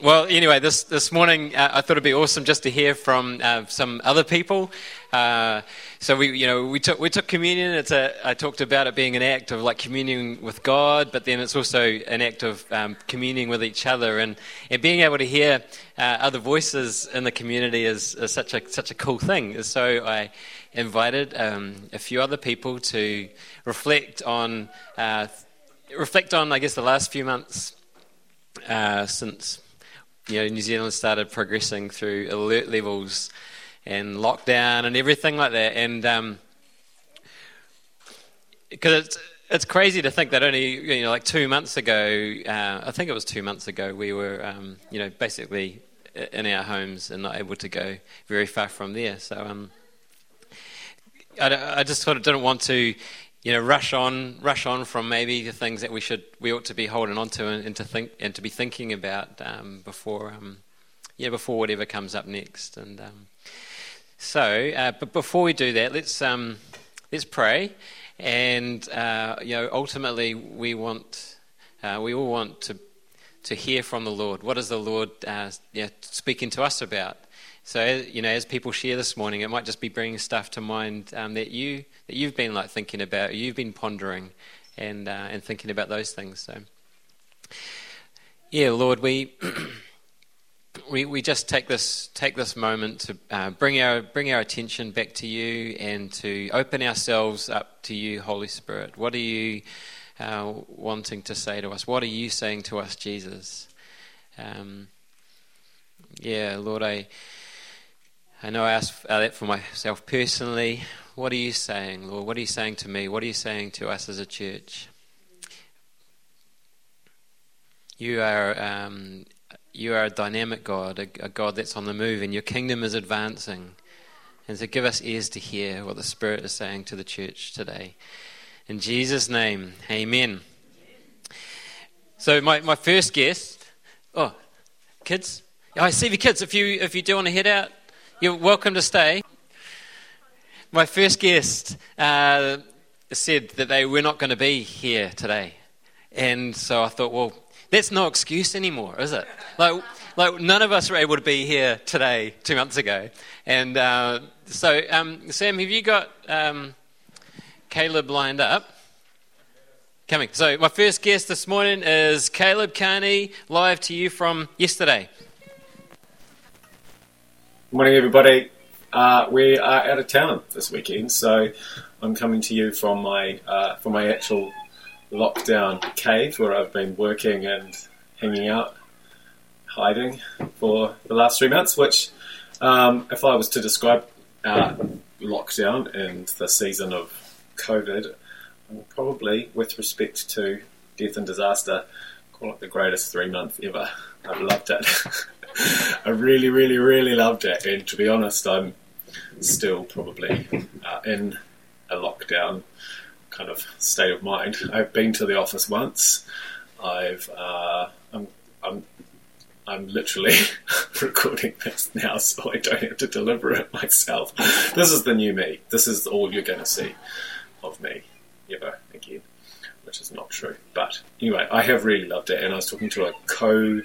well, anyway, this, this morning uh, I thought it'd be awesome just to hear from uh, some other people. Uh, so we, you know, we took we took communion. It's a I talked about it being an act of like communing with God, but then it's also an act of um, communing with each other, and, and being able to hear uh, other voices in the community is, is, such a such a cool thing. So I invited um, a few other people to reflect on uh, reflect on I guess the last few months uh, since you know New Zealand started progressing through alert levels and lockdown and everything like that. And because um, it's it's crazy to think that only you know like two months ago, uh, I think it was two months ago, we were um, you know basically in our homes and not able to go very far from there. So um, I, I just sort of didn't want to you know, rush on, rush on from maybe the things that we should, we ought to be holding on to and, and to think and to be thinking about um, before, um, yeah, before whatever comes up next. And um, so, uh, but before we do that, let's um, let's pray, and uh, you know, ultimately, we want, uh, we all want to to hear from the Lord. What is the Lord uh, yeah, speaking to us about? So, you know, as people share this morning, it might just be bringing stuff to mind um, that you that you've been like thinking about, you've been pondering, and uh, and thinking about those things. So, yeah, Lord, we. we, we just take this take this moment to uh, bring our bring our attention back to you and to open ourselves up to you, Holy Spirit. What are you uh, wanting to say to us? What are you saying to us, Jesus? Um, yeah, Lord, I I know I ask that for myself personally. What are you saying, Lord? What are you saying to me? What are you saying to us as a church? You are um, you are a dynamic God, a, a, God that's on the move, and your kingdom is advancing. And so, give us ears to hear what the Spirit is saying to the church today. In Jesus' name, Amen. So, my, my first guest. Oh, kids. I see the kids. If you if you do want to head out, you're welcome to stay. My first guest uh, said that they were not going to be here today. And so I thought, well, that's no excuse anymore, is it? Like, like none of us were able to be here today, two months ago. And uh, so, um, Sam, have you got um, Caleb lined up? Coming. So, my first guest this morning is Caleb Carney, live to you from yesterday. Morning, everybody. Uh, we are out of town this weekend, so I'm coming to you from my uh, from my actual lockdown cave where I've been working and hanging out, hiding for the last three months. Which, um, if I was to describe our lockdown and the season of COVID, probably with respect to death and disaster, call it the greatest three months ever. I've loved it. I really, really, really loved it. And to be honest, I'm still probably uh, in a lockdown kind of state of mind. I've been to the office once. I've uh, I'm, I'm I'm literally recording this now, so I don't have to deliver it myself. This is the new me. This is all you're going to see of me ever again, which is not true. But anyway, I have really loved it, and I was talking to a co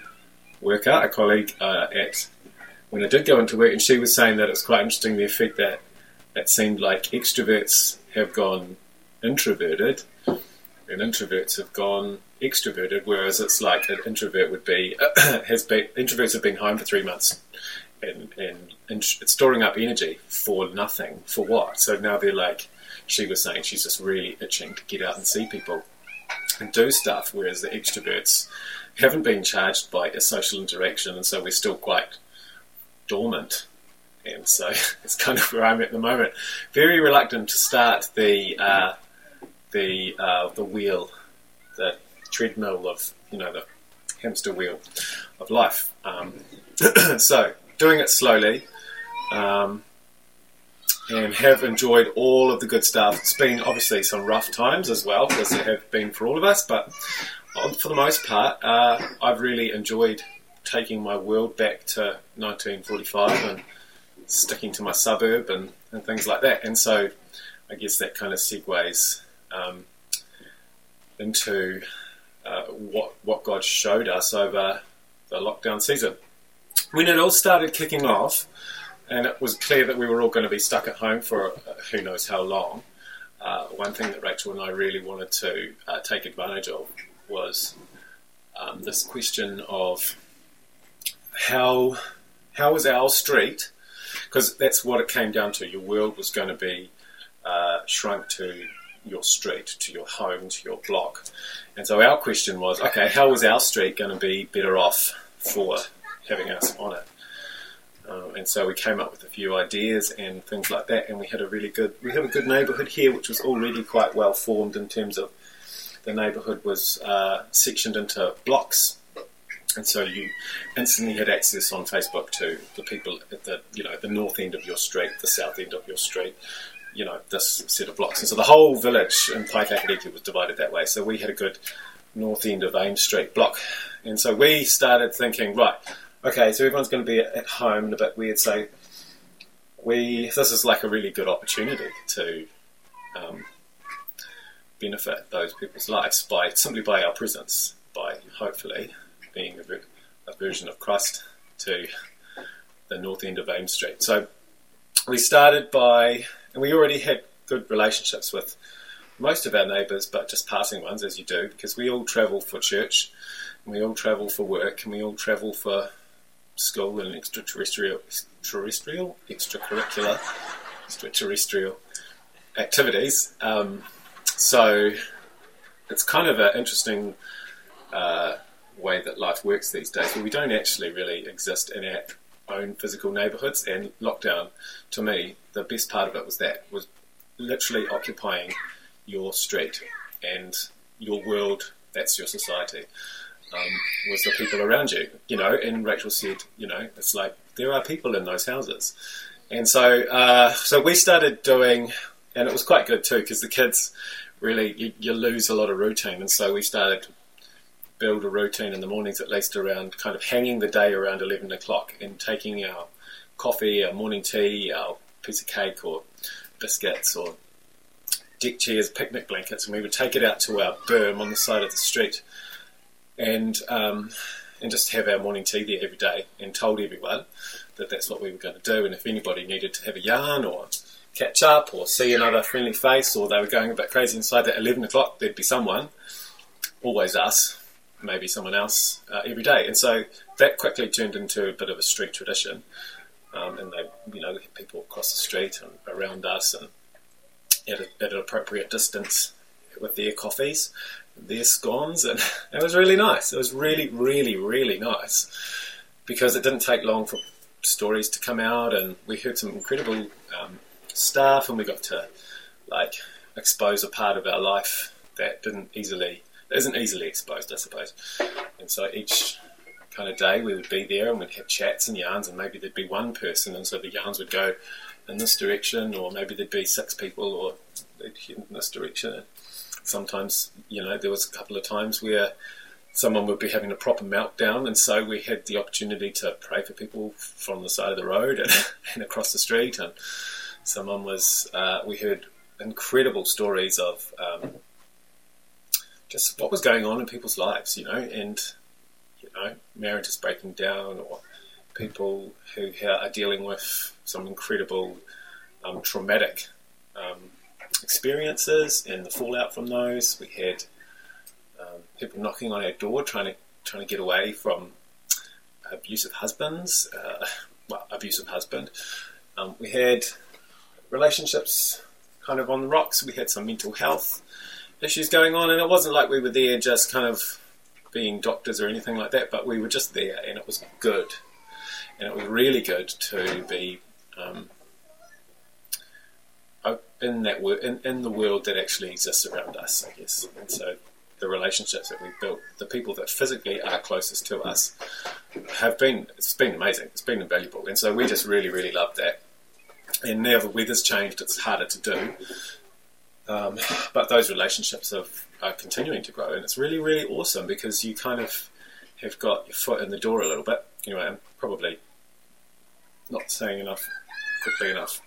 worker, a colleague uh, at when I did go into work, and she was saying that it's quite interesting the effect that it seemed like extroverts have gone introverted and introverts have gone extroverted, whereas it's like an introvert would be has been introverts have been home for three months and and, and storing up energy for nothing for what? So now they're like she was saying she's just really itching to get out and see people and do stuff, whereas the extroverts haven't been charged by a social interaction, and so we're still quite dormant. And so it's kind of where I'm at the moment. Very reluctant to start the uh, the uh, the wheel, the treadmill of you know the hamster wheel of life. Um, so doing it slowly. Um, and have enjoyed all of the good stuff. It's been obviously some rough times as well, as there have been for all of us, but for the most part, uh, I've really enjoyed taking my world back to 1945 and sticking to my suburb and, and things like that. And so I guess that kind of segues um, into uh, what what God showed us over the lockdown season. When it all started kicking off, and it was clear that we were all going to be stuck at home for uh, who knows how long, uh, one thing that Rachel and I really wanted to uh, take advantage of was um, this question of how how was our street because that's what it came down to. Your world was going to be uh, shrunk to your street, to your home, to your block. And so our question was, okay, how was our street going to be better off for having us on it? Um, and so we came up with a few ideas and things like that, and we had a really good we have a good neighbourhood here, which was already quite well formed in terms of the neighbourhood was uh, sectioned into blocks, and so you instantly had access on Facebook to the people at the you know the north end of your street, the south end of your street, you know this set of blocks, and so the whole village in Paekakariki was divided that way. So we had a good north end of Ames Street block, and so we started thinking right okay, so everyone's going to be at home and a bit weird. So we this is like a really good opportunity to um, benefit those people's lives by simply by our presence, by hopefully being a, a version of Christ to the north end of Ames Street. So we started by, and we already had good relationships with most of our neighbours, but just passing ones, as you do, because we all travel for church, and we all travel for work, and we all travel for school and extraterrestrial, extracurricular, extraterrestrial activities. Um, so it's kind of an interesting uh, way that life works these days. We don't actually really exist in our own physical neighbourhoods. And lockdown, to me, the best part of it was that was literally occupying your street and your world. That's your society um, was the people around you, you know. And Rachel said, you know, it's like there are people in those houses, and so uh, so we started doing, and it was quite good too because the kids really you, you, lose a lot of routine, and so we started to build a routine in the mornings at least around kind of hanging the day around eleven o'clock and taking our coffee, our morning tea, our piece of cake or biscuits or deck chairs, picnic blankets, and we would take it out to our berm on the side of the street and um, and just have our morning tea there every day, and told everyone that that's what we were going to do. And if anybody needed to have a yarn or catch up or see another friendly face, or they were going a bit crazy inside, at eleven o'clock there'd be someone, always us, maybe someone else uh, every day. And so that quickly turned into a bit of a street tradition. Um, and they, you know, people across the street and around us, and at, a, at an appropriate distance with their coffees their scones, and it was really nice. It was really, really, really nice because it didn't take long for stories to come out, and we heard some incredible um, stuff, and we got to like expose a part of our life that didn't easily isn't easily exposed, I suppose. And so each kind of day we would be there and we'd have chats and yarns, and maybe there'd be one person, and so the yarns would go in this direction, or maybe there'd be six people, or they'd head in this direction sometimes, you know, there was a couple of times where someone would be having a proper meltdown, and so we had the opportunity to pray for people from the side of the road and, and across the street. And someone was, uh, we heard incredible stories of um, just what was going on in people's lives, you know, and you know, marriages breaking down, or people who are dealing with some incredible um, traumatic um, experiences and the fallout from those. We had um, people knocking on our door trying to trying to get away from abusive husbands, uh, well, abusive husband. Um, we had relationships kind of on the rocks. We had some mental health issues going on, and it wasn't like we were there just kind of being doctors or anything like that, but we were just there, and it was good. And it was really good to be um, in that wor- in, in the world that actually exists around us, I guess. And so the relationships that we've built, the people that physically are closest to us, have been it's been amazing. It's been invaluable, and so we just really really love that. And now the weather's changed; it's harder to do. Um, but those relationships have, are continuing to grow, and it's really really awesome because you kind of have got your foot in the door a little bit. Anyway, I'm probably not saying enough quickly enough.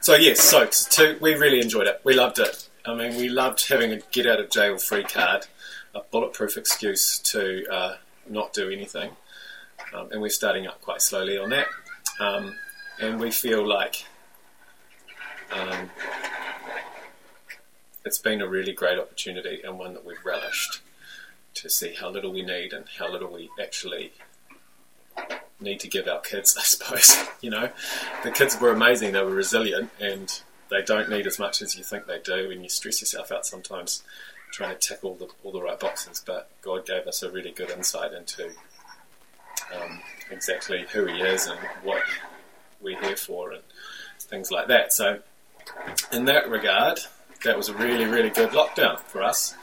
So yes, so to, we really enjoyed it. We loved it. I mean, we loved having a get out of jail free card, a bulletproof excuse to uh, not do anything. Um, and we're starting up quite slowly on that. Um, and we feel like um, it's been a really great opportunity and one that we've relished to see how little we need and how little we actually need to give our kids, I suppose. you know, the kids were amazing, they were resilient, and they don't need as much as you think they do, and you stress yourself out sometimes trying to tick all the, all the right boxes. But God gave us a really good insight into um, exactly who He is and what we're here for, and things like that. So, in that regard, that was a really, really good lockdown for us.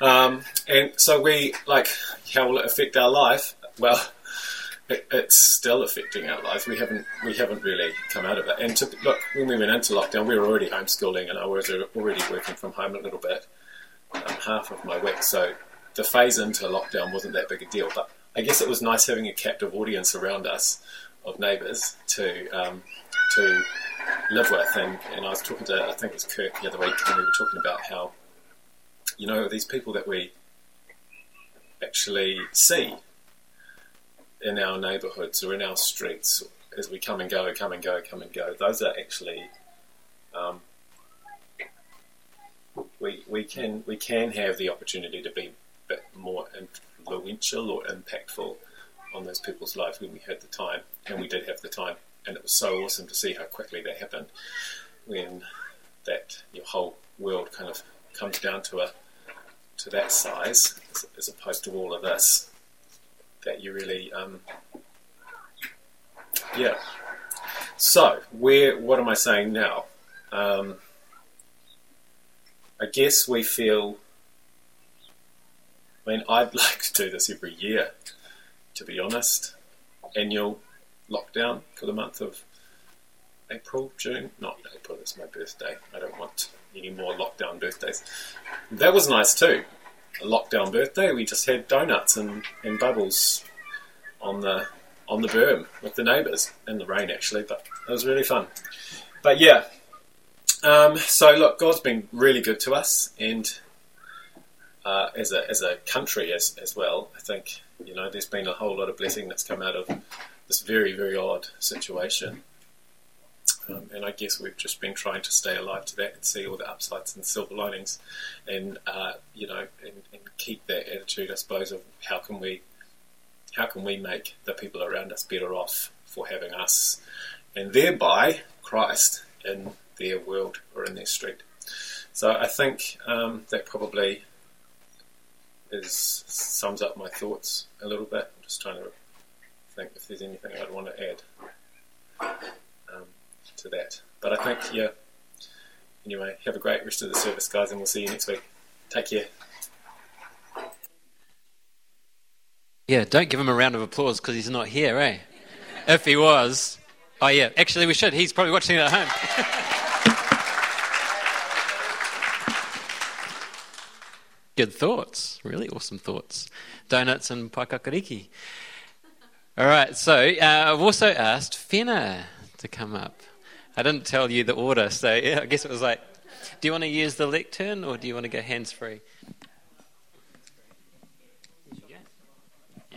Um, and so we like, how will it affect our life? Well, it, it's still affecting our life. We haven't we haven't really come out of it. And to, look, when we went into lockdown, we were already homeschooling, and I was already working from home a little bit, um, half of my week. So the phase into lockdown wasn't that big a deal. But I guess it was nice having a captive audience around us of neighbours to um, to live with. And, and I was talking to I think it was Kirk the other week, and we were talking about how you know these people that we actually see in our neighbourhoods or in our streets as we come and go, come and go, come and go. Those are actually um, we we can we can have the opportunity to be a bit more influential or impactful on those people's lives when we had the time, and we did have the time, and it was so awesome to see how quickly that happened when that your whole world kind of comes down to a to that size as, opposed to all of this that you really, um, yeah. So, where? What am I saying now? Um, I guess we feel. I mean, I'd like to do this every year, to be honest. Annual lockdown for the month of April, June. Not April, it's my birthday. I don't want any more lockdown birthdays. That was nice too a lockdown birthday, we just had donuts and, and bubbles on the on the berm with the neighbours in the rain actually, but it was really fun. But yeah, um, so look, God's been really good to us, and uh, as a as a country as as well. I think you know there's been a whole lot of blessing that's come out of this very very odd situation. Um, and I guess we've just been trying to stay alive to that and see all the upsides and silver linings, and uh, you know, and, and, keep that attitude, I suppose, of how can we, how can we make the people around us better off for having us, and thereby Christ in their world or in their street. So I think um, that probably is sums up my thoughts a little bit. I'm just trying to think if there's anything I'd want to add to that. But I think, yeah, anyway, have a great rest of the service, guys, and we'll see you next week. Take care. Yeah, don't give him a round of applause because he's not here, eh? if he was. Oh, yeah, actually, we should. He's probably watching it at home. Good thoughts, really awesome thoughts. Donuts and Paekakariki. All right, so uh, I've also asked Fena to come up. I didn't tell you the order, so yeah, I guess it was like, do you want to use the lectern or do you want to go hands free? Yeah,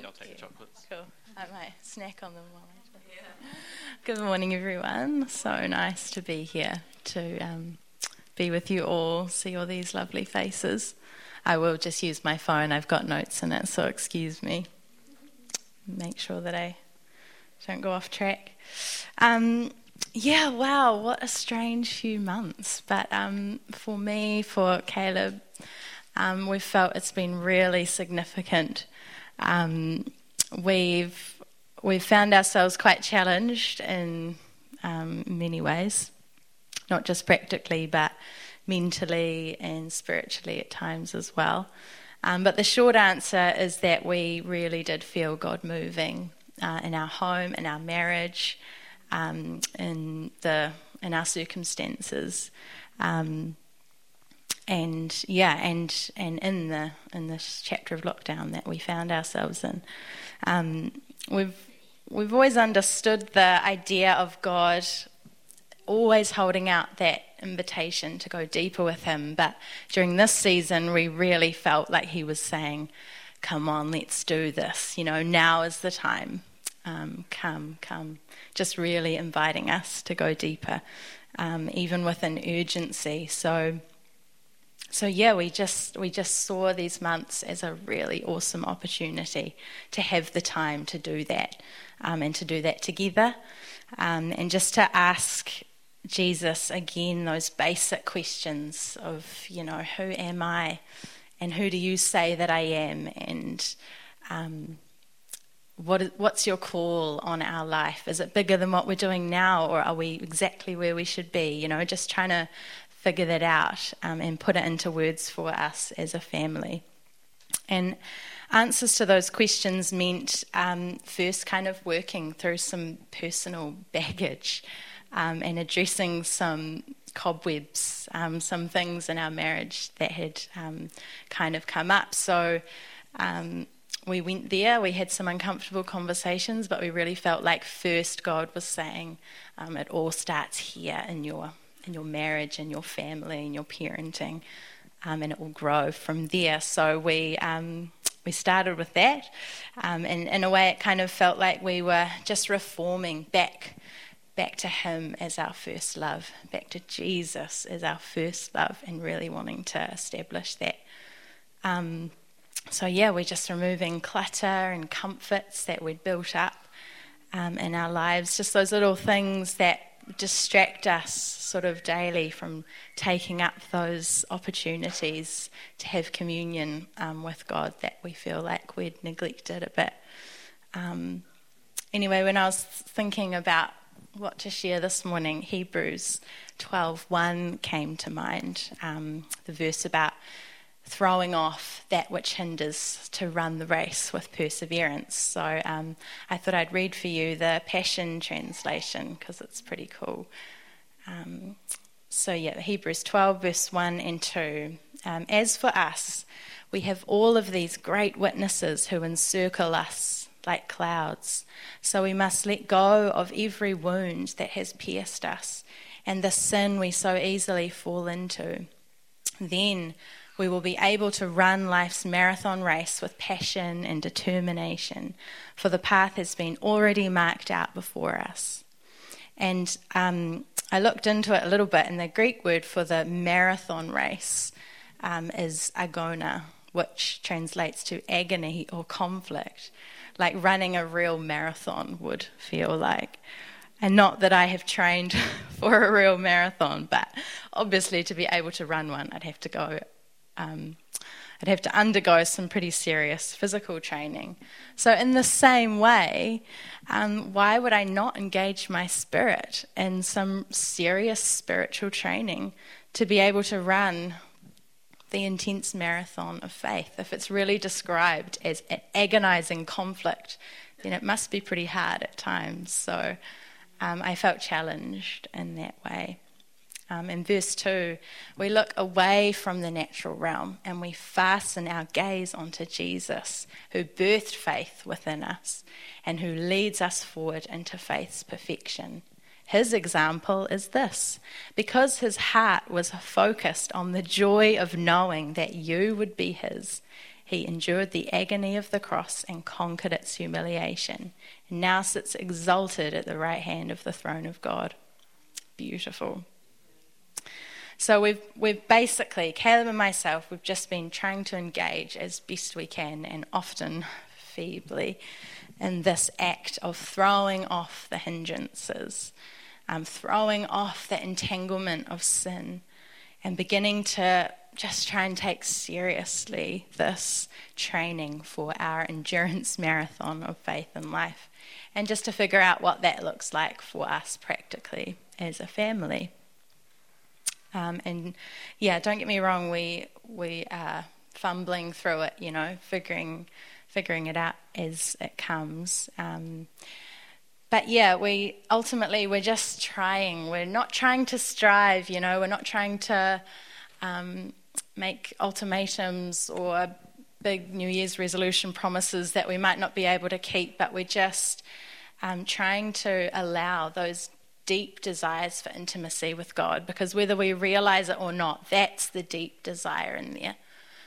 I'll take the chocolates. Cool. I might snack on them while I yeah. Good morning, everyone. So nice to be here to um, be with you all, see all these lovely faces. I will just use my phone. I've got notes in it, so excuse me. Make sure that I don't go off track. Um, yeah, wow, what a strange few months. But um, for me, for Caleb, um, we've felt it's been really significant. Um, we've we've found ourselves quite challenged in um, many ways, not just practically, but mentally and spiritually at times as well. Um, but the short answer is that we really did feel God moving uh, in our home, in our marriage um, in the in our circumstances. Um, and yeah, and and in the in this chapter of lockdown that we found ourselves in, um, we've we've always understood the idea of God always holding out that invitation to go deeper with Him. But during this season, we really felt like He was saying, come on, let's do this. You know, now is the time. Um, come, come. Just really inviting us to go deeper, um, even with an urgency. So, so yeah, we just we just saw these months as a really awesome opportunity to have the time to do that, um, and to do that together, um, and just to ask Jesus again those basic questions of you know who am I, and who do you say that I am, and um, what, what's your call on our life? Is it bigger than what we're doing now, or are we exactly where we should be? You know, just trying to figure that out um, and put it into words for us as a family. And answers to those questions meant um, first kind of working through some personal baggage um, and addressing some cobwebs, um, some things in our marriage that had um, kind of come up. So um, we went there, we had some uncomfortable conversations, but we really felt like first God was saying, um, it all starts here in your in your marriage and your family and your parenting, um, and it will grow from there. So we um, we started with that, um, and in a way, it kind of felt like we were just reforming back back to Him as our first love, back to Jesus as our first love, and really wanting to establish that. Um, so, yeah, we're just removing clutter and comforts that we'd built up um, in our lives, just those little things that distract us sort of daily from taking up those opportunities to have communion um, with God that we feel like we'd neglected a bit. Um, anyway, when I was thinking about what to share this morning, Hebrews 12:1 came to mind, um, the verse about throwing off that which hinders to run the race with perseverance. So um, I thought I'd read for you the Passion Translation because it's pretty cool. Um, so, yeah, Hebrews 12, verse 1 and 2. Um, As for us, we have all of these great witnesses who encircle us like clouds. So we must let go of every wound that has pierced us and the sin we so easily fall into. Then we will be able to run life's marathon race with passion and determination, for the path has been already marked out before us. And um, I looked into it a little bit, and the Greek word for the marathon race um, is agona, which translates to agony or conflict, like running a real marathon would feel like. And not that I have trained for a real marathon, but obviously to be able to run one, I'd have to go um, I'd have to undergo some pretty serious physical training. So, in the same way, um, why would I not engage my spirit in some serious spiritual training to be able to run the intense marathon of faith? If it's really described as an agonizing conflict, then it must be pretty hard at times. So, um, I felt challenged in that way. Um, in verse 2, we look away from the natural realm and we fasten our gaze onto Jesus, who birthed faith within us and who leads us forward into faith's perfection. His example is this because his heart was focused on the joy of knowing that you would be his, he endured the agony of the cross and conquered its humiliation, and now sits exalted at the right hand of the throne of God. Beautiful. So we've, we've basically, Caleb and myself, we've just been trying to engage as best we can and often feebly in this act of throwing off the hindrances, um, throwing off the entanglement of sin, and beginning to just try and take seriously this training for our endurance marathon of faith and life, and just to figure out what that looks like for us practically as a family. Um, and yeah, don't get me wrong, we we are fumbling through it, you know, figuring figuring it out as it comes. Um, but yeah, we ultimately we're just trying. We're not trying to strive, you know. We're not trying to um, make ultimatums or big New Year's resolution promises that we might not be able to keep. But we're just um, trying to allow those deep desires for intimacy with God because whether we realize it or not, that's the deep desire in there.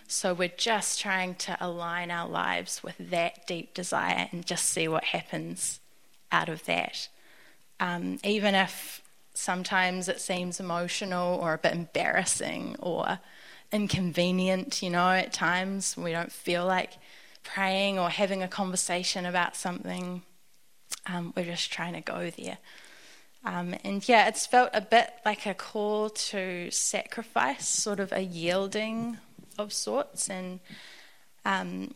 So we're just trying to align our lives with that deep desire and just see what happens out of that. Um, even if sometimes it seems emotional or a bit embarrassing or inconvenient, you know, at times we don't feel like praying or having a conversation about something. Um, we're just trying to go there. Um, and yeah, it's felt a bit like a call to sacrifice, sort of a yielding of sorts. And um,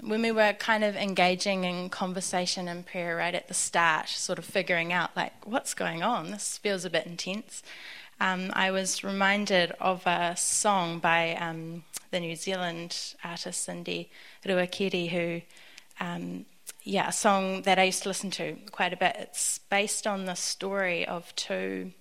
when we were kind of engaging in conversation and prayer right at the start, sort of figuring out like what's going on, this feels a bit intense. Um, I was reminded of a song by um, the New Zealand artist Cindy Ruakere, who, um, yeah, a song that I used to listen to quite a bit. It's based on the story of two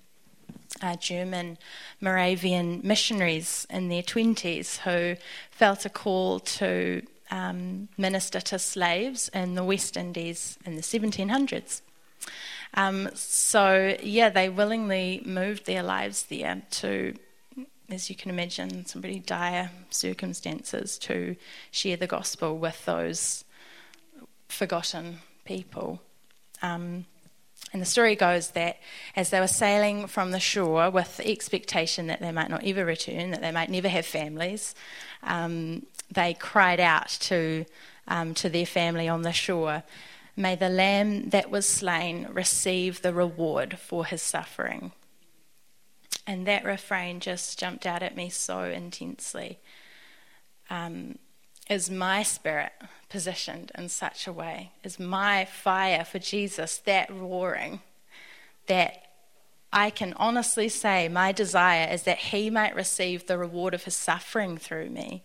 uh, German Moravian missionaries in their 20s who felt a call to um, minister to slaves in the West Indies in the 1700s. Um, so, yeah, they willingly moved their lives there to, as you can imagine, some pretty dire circumstances to share the gospel with those forgotten people. Um, and the story goes that as they were sailing from the shore with the expectation that they might not ever return, that they might never have families, um, they cried out to, um, to their family on the shore, May the lamb that was slain receive the reward for his suffering. And that refrain just jumped out at me so intensely. Um, is my spirit positioned in such a way? Is my fire for Jesus that roaring that I can honestly say my desire is that he might receive the reward of his suffering through me?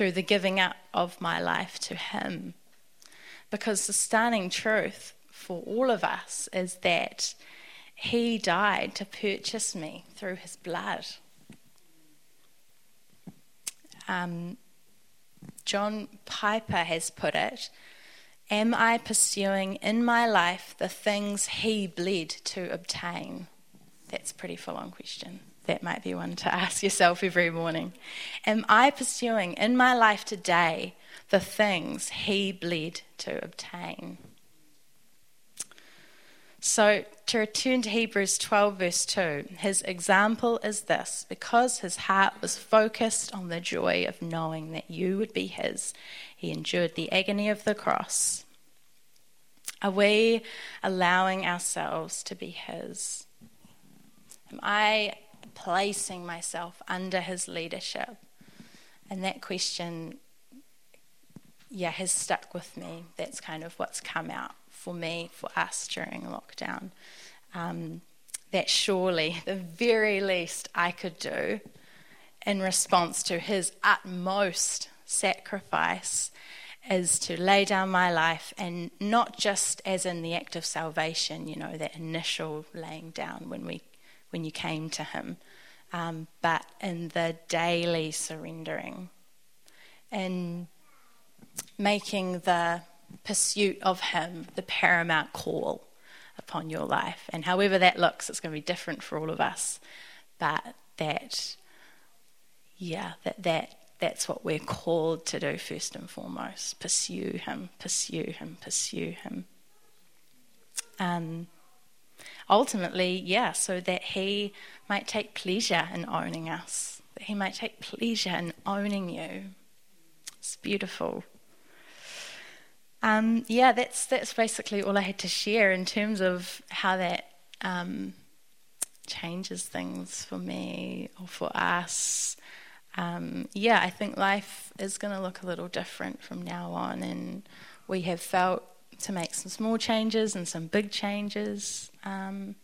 Through the giving up of my life to him. Because the stunning truth for all of us is that he died to purchase me through his blood. Um, John Piper has put it Am I pursuing in my life the things he bled to obtain? That's a pretty full on question. That might be one to ask yourself every morning. Am I pursuing in my life today the things he bled to obtain? So, to return to Hebrews 12, verse 2, his example is this because his heart was focused on the joy of knowing that you would be his, he endured the agony of the cross. Are we allowing ourselves to be his? Am I placing myself under his leadership? And that question, yeah, has stuck with me. That's kind of what's come out for me, for us during lockdown. Um, that surely the very least I could do in response to his utmost sacrifice is to lay down my life and not just as in the act of salvation, you know, that initial laying down when we when you came to him, um, but in the daily surrendering and making the pursuit of Him the paramount call upon your life. And however that looks, it's going to be different for all of us. But that, yeah, that, that that's what we're called to do first and foremost pursue Him, pursue Him, pursue Him. Um, ultimately, yeah, so that He might take pleasure in owning us, that He might take pleasure in owning you. It's beautiful. Um, yeah, that's that's basically all I had to share in terms of how that um, changes things for me or for us. Um, yeah, I think life is going to look a little different from now on, and we have felt to make some small changes and some big changes. Um,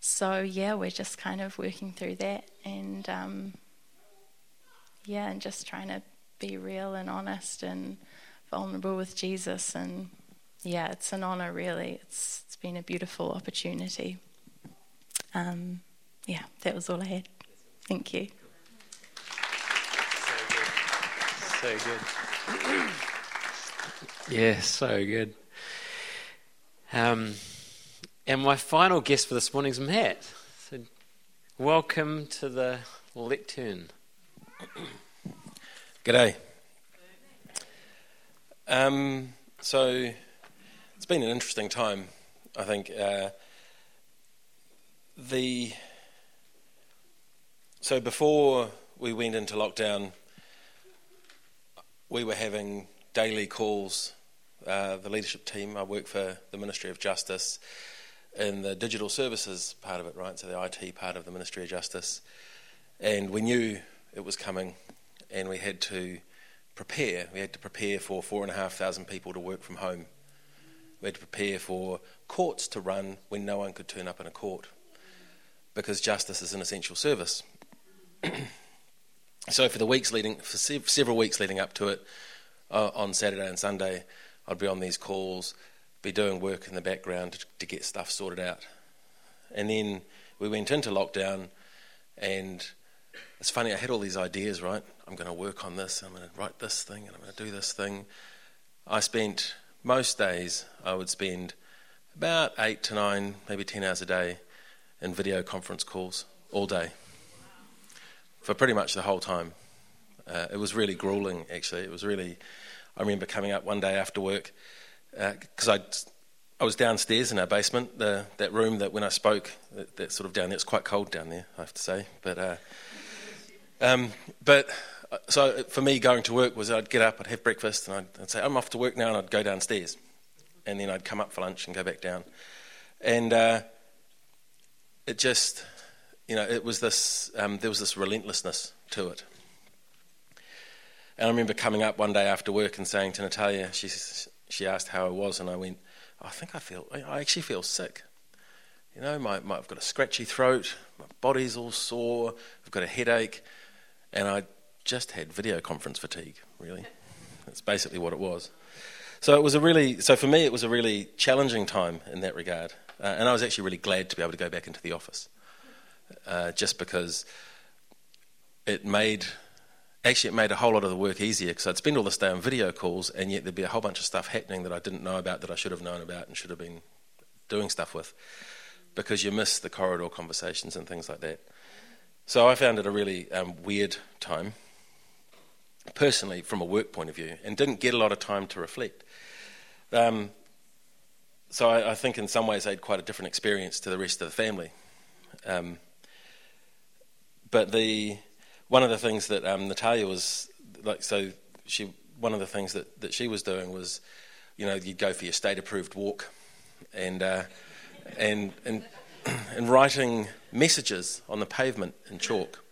so yeah, we're just kind of working through that, and um, yeah, and just trying to be real and honest and vulnerable with Jesus. And yeah, it's an honor, really. It's, it's been a beautiful opportunity. Um, yeah, that was all I had. Thank you. So good. So good. yeah, so good. Um, and my final guest for this morning is Matt. So welcome to the lectern. G'day. Um, so it's been an interesting time. I think uh, the so before we went into lockdown, we were having daily calls. Uh, the leadership team. I work for the Ministry of Justice in the digital services part of it, right? So the IT part of the Ministry of Justice, and we knew it was coming, and we had to prepare. We had to prepare for four and a half thousand people to work from home. We had to prepare for courts to run when no one could turn up in a court, because justice is an essential service. so for the weeks leading, for several weeks leading up to it, uh, on Saturday and Sunday, I'd be on these calls, be doing work in the background to, to get stuff sorted out, and then we went into lockdown, and it's funny. I had all these ideas, right? I'm going to work on this. I'm going to write this thing, and I'm going to do this thing. I spent most days. I would spend about eight to nine, maybe ten hours a day in video conference calls all day for pretty much the whole time. Uh, it was really grueling, actually. It was really. I remember coming up one day after work because uh, I I was downstairs in our basement, the, that room that when I spoke, that, that, sort of down there. It's quite cold down there, I have to say. But uh, um, but uh, so for me, going to work was I'd get up, I'd have breakfast, and I'd, I'd, say I'm off to work now, and I'd go downstairs, and then I'd come up for lunch and go back down, and uh, it just you know, it was this, um, there was this relentlessness to it. And I remember coming up one day after work and saying to Natalia, she, she asked how I was, and I went, I think I feel, I actually feel sick. You know, my, my, I've got a scratchy throat, my body's all sore, I've got a headache, and I just had video conference fatigue, really. That's basically what it was. So it was a really, so for me, it was a really challenging time in that regard. Uh, and I was actually really glad to be able to go back into the office uh, just because it made actually it made a whole lot of the work easier because I'd spend all this day on video calls and yet there'd be a whole bunch of stuff happening that I didn't know about that I should have known about and should have been doing stuff with because you miss the corridor conversations and things like that. So I found it a really um, weird time, personally, from a work point of view, and didn't get a lot of time to reflect. Um, so I, I, think in some ways I had quite a different experience to the rest of the family. Um, but the one of the things that um, Natalia was like, so she one of the things that, that she was doing was, you know, you'd go for your state approved walk, and uh, and and and writing messages on the pavement in chalk,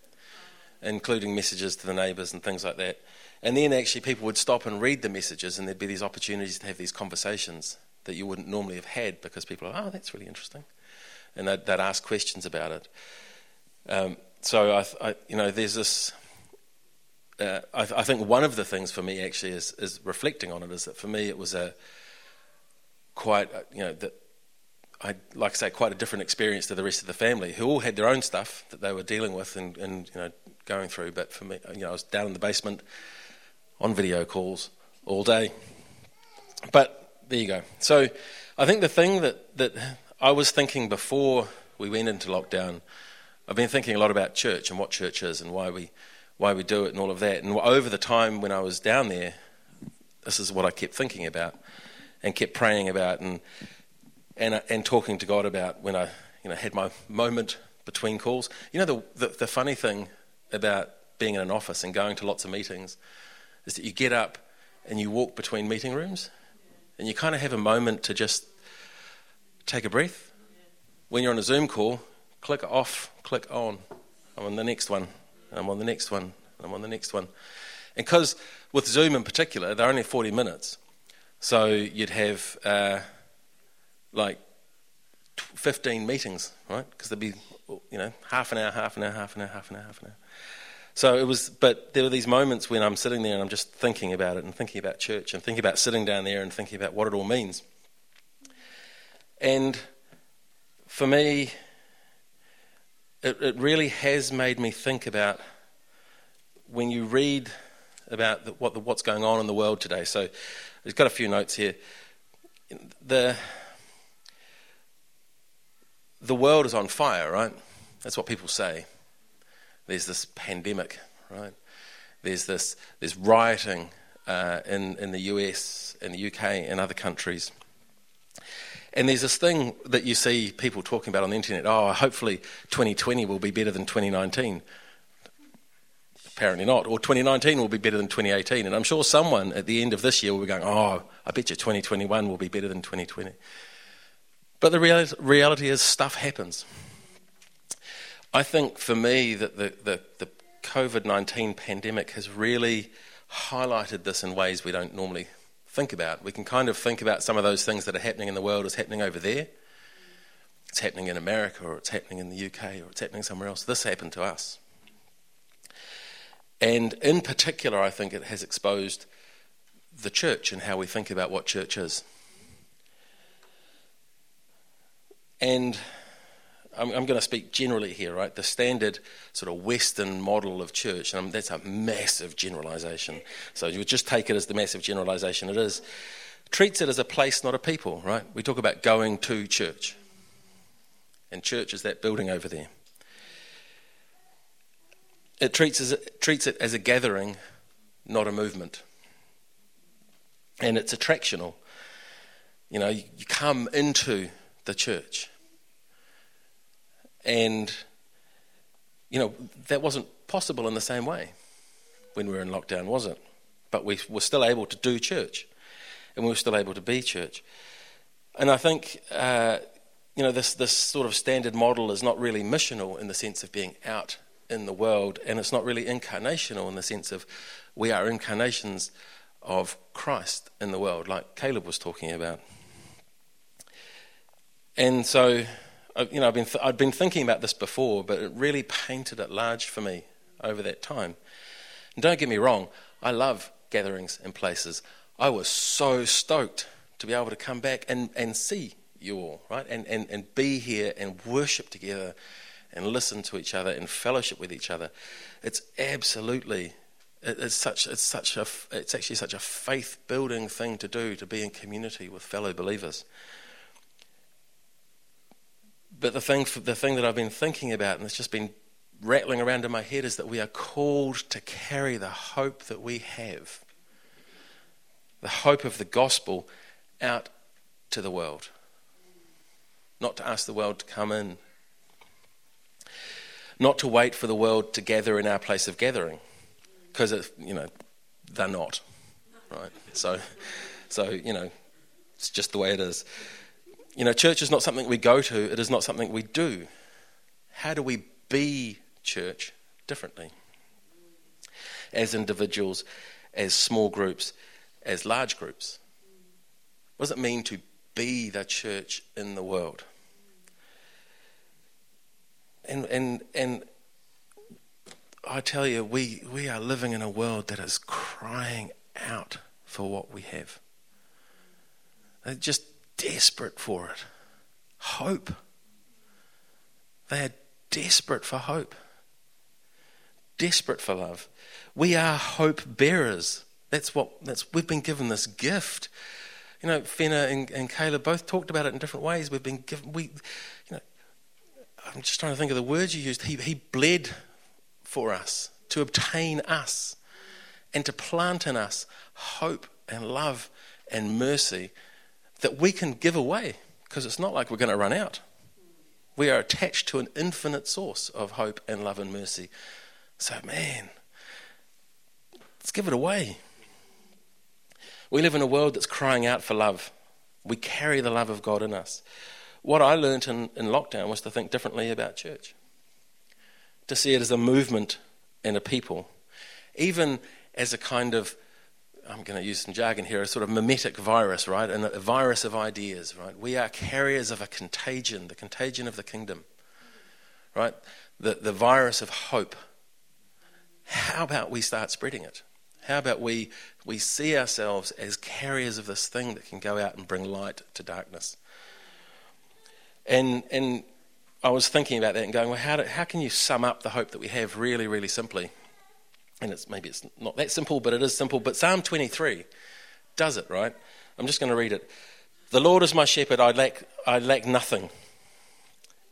including messages to the neighbours and things like that. And then actually people would stop and read the messages, and there'd be these opportunities to have these conversations that you wouldn't normally have had because people are, oh, that's really interesting, and they'd, they'd ask questions about it. Um, so I, I, you know, there's this. Uh, I, I, think one of the things for me actually is, is reflecting on it is that for me it was a quite uh, you know that I like I say quite a different experience to the rest of the family who all had their own stuff that they were dealing with and, and you know going through. But for me, you know, I was down in the basement on video calls all day. But there you go. So I think the thing that that I was thinking before we went into lockdown I've been thinking a lot about church and what church is and why we why we do it and all of that. And over the time when I was down there, this is what I kept thinking about and kept praying about and and uh, and talking to God about when I you know had my moment between calls. You know the the, the funny thing about being in an office and going to lots of meetings is that you get up and you walk between meeting rooms and you kind of have a moment to just take a breath. When you're on a Zoom call, click off, click on. I'm on the next one, I'm on the next one, I'm on the next one. And because with Zoom in particular, they're only 40 minutes. So you'd have uh, like 15 meetings, right? Because there'd be, you know, half an hour, half an hour, half an hour, half an hour, half an hour. So it was, but there were these moments when I'm sitting there and I'm just thinking about it and thinking about church and thinking about sitting down there and thinking about what it all means. And for me, it, it really has made me think about when you read about the, what the, what's going on in the world today. So I've got a few notes here. The, the world is on fire, right? That's what people say. there's this pandemic, right? There's this there's rioting uh, in in the US, in the UK, and other countries. And there's this thing that you see people talking about on the internet. Oh, hopefully 2020 will be better than 2019. Apparently not. Or 2019 will be better than 2018. And I'm sure someone at the end of this year will be going, oh, I bet you 2021 will be better than 2020. But the reality is, stuff happens. I think for me that the, the, the COVID 19 pandemic has really highlighted this in ways we don't normally think about. We can kind of think about some of those things that are happening in the world as happening over there. It's happening in America, or it's happening in the UK, or it's happening somewhere else. This happened to us. And in particular, I think it has exposed the church and how we think about what church is. And I'm, I'm, going to speak generally here, right? The standard sort of Western model of church, and that's a massive generalization. So you would just take it as the massive generalization it is. Treats it as a place, not a people, right? We talk about going to church. And church is that building over there. It treats, as, it treats it as a gathering, not a movement. And it's attractional. You know, you, you come into the church. And, you know, that wasn't possible in the same way when we were in lockdown, was it? But we were still able to do church. And we were still able to be church. And I think, uh, you know, this, this sort of standard model is not really missional in the sense of being out in the world, and it's not really incarnational in the sense of we are incarnations of Christ in the world, like Caleb was talking about. And so, you know, I've been th- I'd been thinking about this before, but it really painted at large for me over that time. And don't get me wrong, I love gatherings and places. I was so stoked to be able to come back and, and see you all, right? And, and, and be here and worship together and listen to each other and fellowship with each other. It's absolutely it's such it's such a it's actually such a faith building thing to do to be in community with fellow believers. But the thing the thing that I've been thinking about and it's just been rattling around in my head is that we are called to carry the hope that we have. The hope of the gospel out to the world. Not to ask the world to come in not to wait for the world to gather in our place of gathering, because you know they're not, right? So, so you know, it's just the way it is. You know, church is not something we go to; it is not something we do. How do we be church differently? As individuals, as small groups, as large groups. What does it mean to be the church in the world? And, and, and I tell you, we, we are living in a world that is crying out for what we have. They're just desperate for it. Hope. They are desperate for hope, desperate for love. We are hope bearers. That's what that's we've been given this gift. You know, Fenna and, and Caleb both talked about it in different ways. We've been given we you know I'm just trying to think of the words you used. He, he bled for us, to obtain us, and to plant in us hope and love and mercy that we can give away because it's not like we're going to run out. We are attached to an infinite source of hope and love and mercy. So, man, let's give it away. We live in a world that's crying out for love. We carry the love of God in us. What I learned in, in lockdown was to think differently about church, to see it as a movement and a people, even as a kind of I'm going to use some jargon here, a sort of mimetic virus, right? And a virus of ideas, right? We are carriers of a contagion, the contagion of the kingdom, right? The, the virus of hope. How about we start spreading it? How about we, we see ourselves as carriers of this thing that can go out and bring light to darkness? And, and I was thinking about that and going, well, how, do, how can you sum up the hope that we have really, really simply? And it's, maybe it's not that simple, but it is simple. But Psalm 23 does it, right? I'm just going to read it. The Lord is my shepherd, I lack, I lack nothing.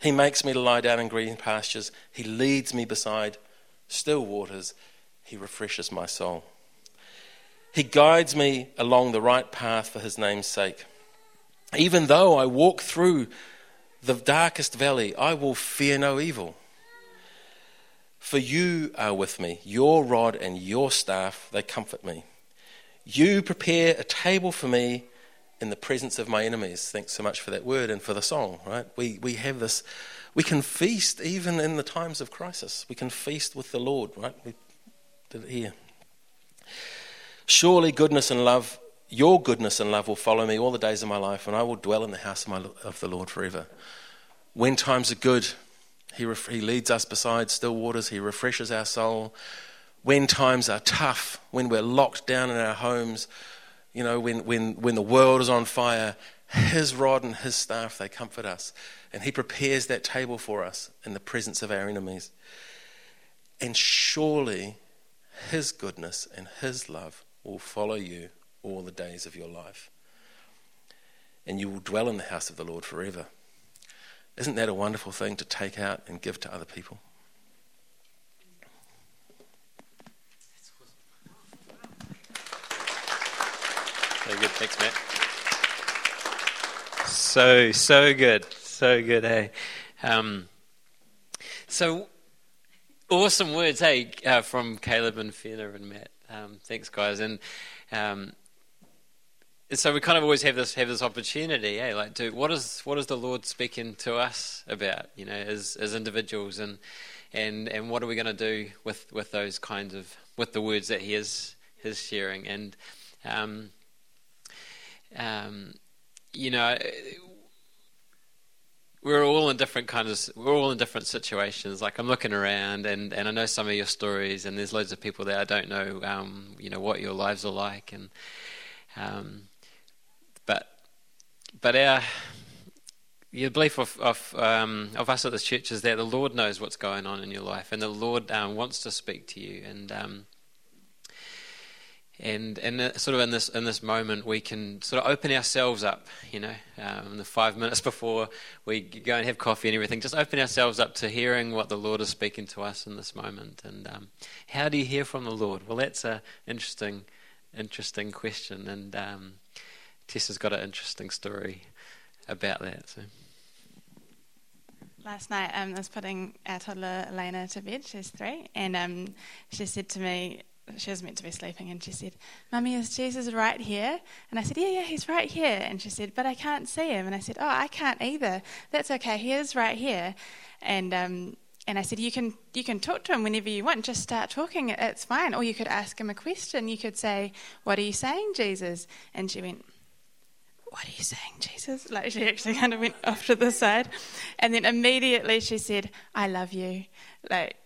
He makes me to lie down in green pastures. He leads me beside still waters, he refreshes my soul. He guides me along the right path for his name's sake. Even though I walk through the darkest valley, I will fear no evil. For you are with me, your rod and your staff, they comfort me. You prepare a table for me in the presence of my enemies. Thanks so much for that word and for the song, right? We, we have this, we can feast even in the times of crisis. We can feast with the Lord, right? We did it here. Surely goodness and love, your goodness and love will follow me all the days of my life, and I will dwell in the house of, my, of the Lord forever. When times are good, he, ref, he leads us beside still waters, He refreshes our soul. When times are tough, when we're locked down in our homes, you know, when, when, when the world is on fire, His rod and His staff, they comfort us. And He prepares that table for us in the presence of our enemies. And surely His goodness and His love will follow you all the days of your life. And you will dwell in the house of the Lord forever. Isn't that a wonderful thing to take out and give to other people? Very good. Thanks, Matt. So, so good. So good, hey. Um, so, awesome words, hey, uh, from Caleb and Fiona and Matt. Um, thanks, guys. And um, so we kind of always have this have this opportunity, hey, like, what is what is the Lord speaking to us about, you know, as as individuals, and and and what are we going to do with with those kinds of with the words that He is is sharing, and um, um, you know, we're all in different kinds of we're all in different situations. Like I'm looking around, and, and I know some of your stories, and there's loads of people there I don't know, um, you know, what your lives are like, and um, but our your belief of of, um, of us at this church is that the Lord knows what's going on in your life, and the Lord um, wants to speak to you, and um, and and sort of in this in this moment we can sort of open ourselves up you know um, in the five minutes before we go and have coffee and everything just open ourselves up to hearing what the lord is speaking to us in this moment. And um, how do you hear from the lord? Well that's a interesting interesting question. And um, tessa's got an interesting story about that so Last night, um, I was putting our toddler Elena to bed. She's three, and um, she said to me, she was meant to be sleeping, and she said, Mummy, is Jesus right here? And I said, Yeah, yeah, he's right here. And she said, But I can't see him. And I said, Oh, I can't either. That's okay. He is right here. And um, and I said, you can you can talk to him whenever you want. Just start talking. It's fine. Or you could ask him a question. You could say, "What are you saying, Jesus?" And she went, "What are you saying, Jesus?" Like she actually kind of went off to the side, and then immediately she said, "I love you." Like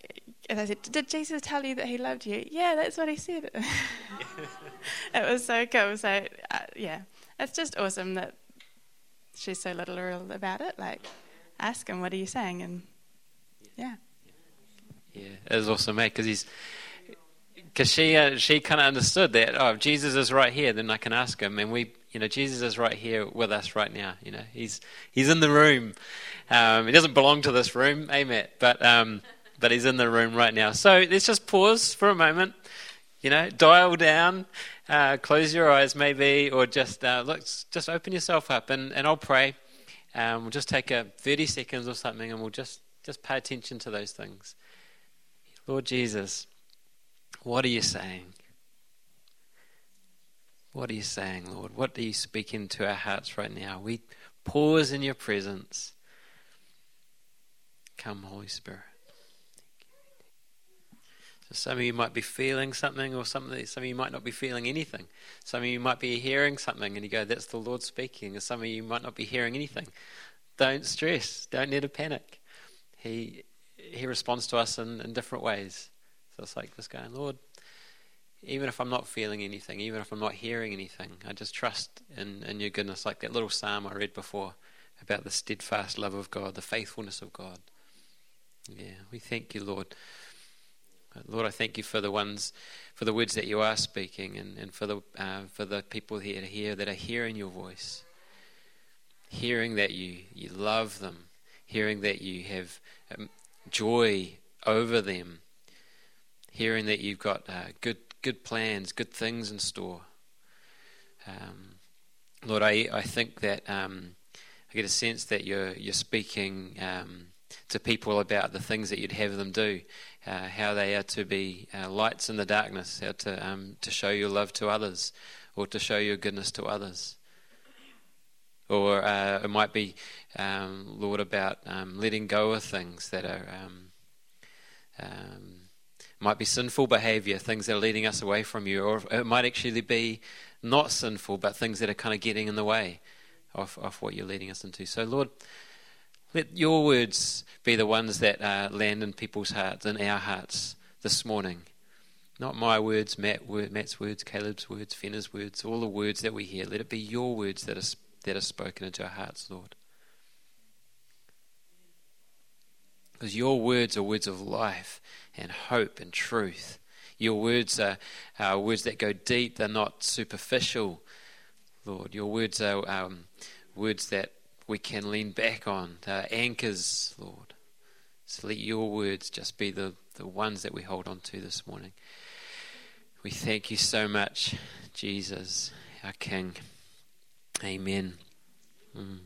and I said, Did Jesus tell you that he loved you? Yeah, that's what he said. it was so cool. So, uh, yeah, it's just awesome that she's so literal about it. Like, ask him, What are you saying? And yeah. Yeah, it was awesome, mate, because he's. Because she uh, she kind of understood that oh if Jesus is right here then I can ask him and we you know Jesus is right here with us right now you know he's he's in the room um, he doesn't belong to this room amen but um, but he's in the room right now. So let's just pause for a moment. You know, dial down, uh, close your eyes maybe, or just uh, look, just open yourself up, and, and I'll pray. Um, we'll just take a 30 seconds or something, and we'll just just pay attention to those things. Lord Jesus, what are you saying? What are you saying, Lord? What are you speaking to our hearts right now? We pause in your presence. Come, Holy Spirit. So Some of you might be feeling something, or something. Some of you might not be feeling anything. Some of you might be hearing something, and you go, "That's the Lord speaking." And some of you might not be hearing anything. Don't stress. Don't need to panic. He He responds to us in, in different ways. So it's like just going, Lord, even if I'm not feeling anything, even if I'm not hearing anything, I just trust in, in your goodness, like that little psalm I read before about the steadfast love of God, the faithfulness of God. Yeah, we thank you, Lord. Lord, I thank you for the ones, for the words that you are speaking, and, and for the uh, for the people here here that are hearing your voice, hearing that you you love them, hearing that you have um, joy over them, hearing that you've got uh, good good plans, good things in store. Um, Lord, I I think that um, I get a sense that you're you're speaking um, to people about the things that you'd have them do, uh, how they are to be uh, lights in the darkness, how to um, to show your love to others, or to show your goodness to others. Or uh, it might be, um, Lord, about um, letting go of things that are might be sinful behavior, things that are leading us away from you, or it might actually be not sinful, but things that are kind of getting in the way of, of what you're leading us into. So, Lord, let your words be the ones that uh, land in people's hearts, in our hearts this morning. Not my words, Matt, Matt's words, Caleb's words, Fenna's words, all the words that we hear. Let it be your words that are, that are spoken into our hearts, Lord. Because your words are words of life and hope and truth. Your words are, are words that go deep, they're not superficial, Lord. Your words are um, words that we can lean back on, they're anchors, Lord. So let your words just be the, the ones that we hold on to this morning. We thank you so much, Jesus, our King. Amen. Mm.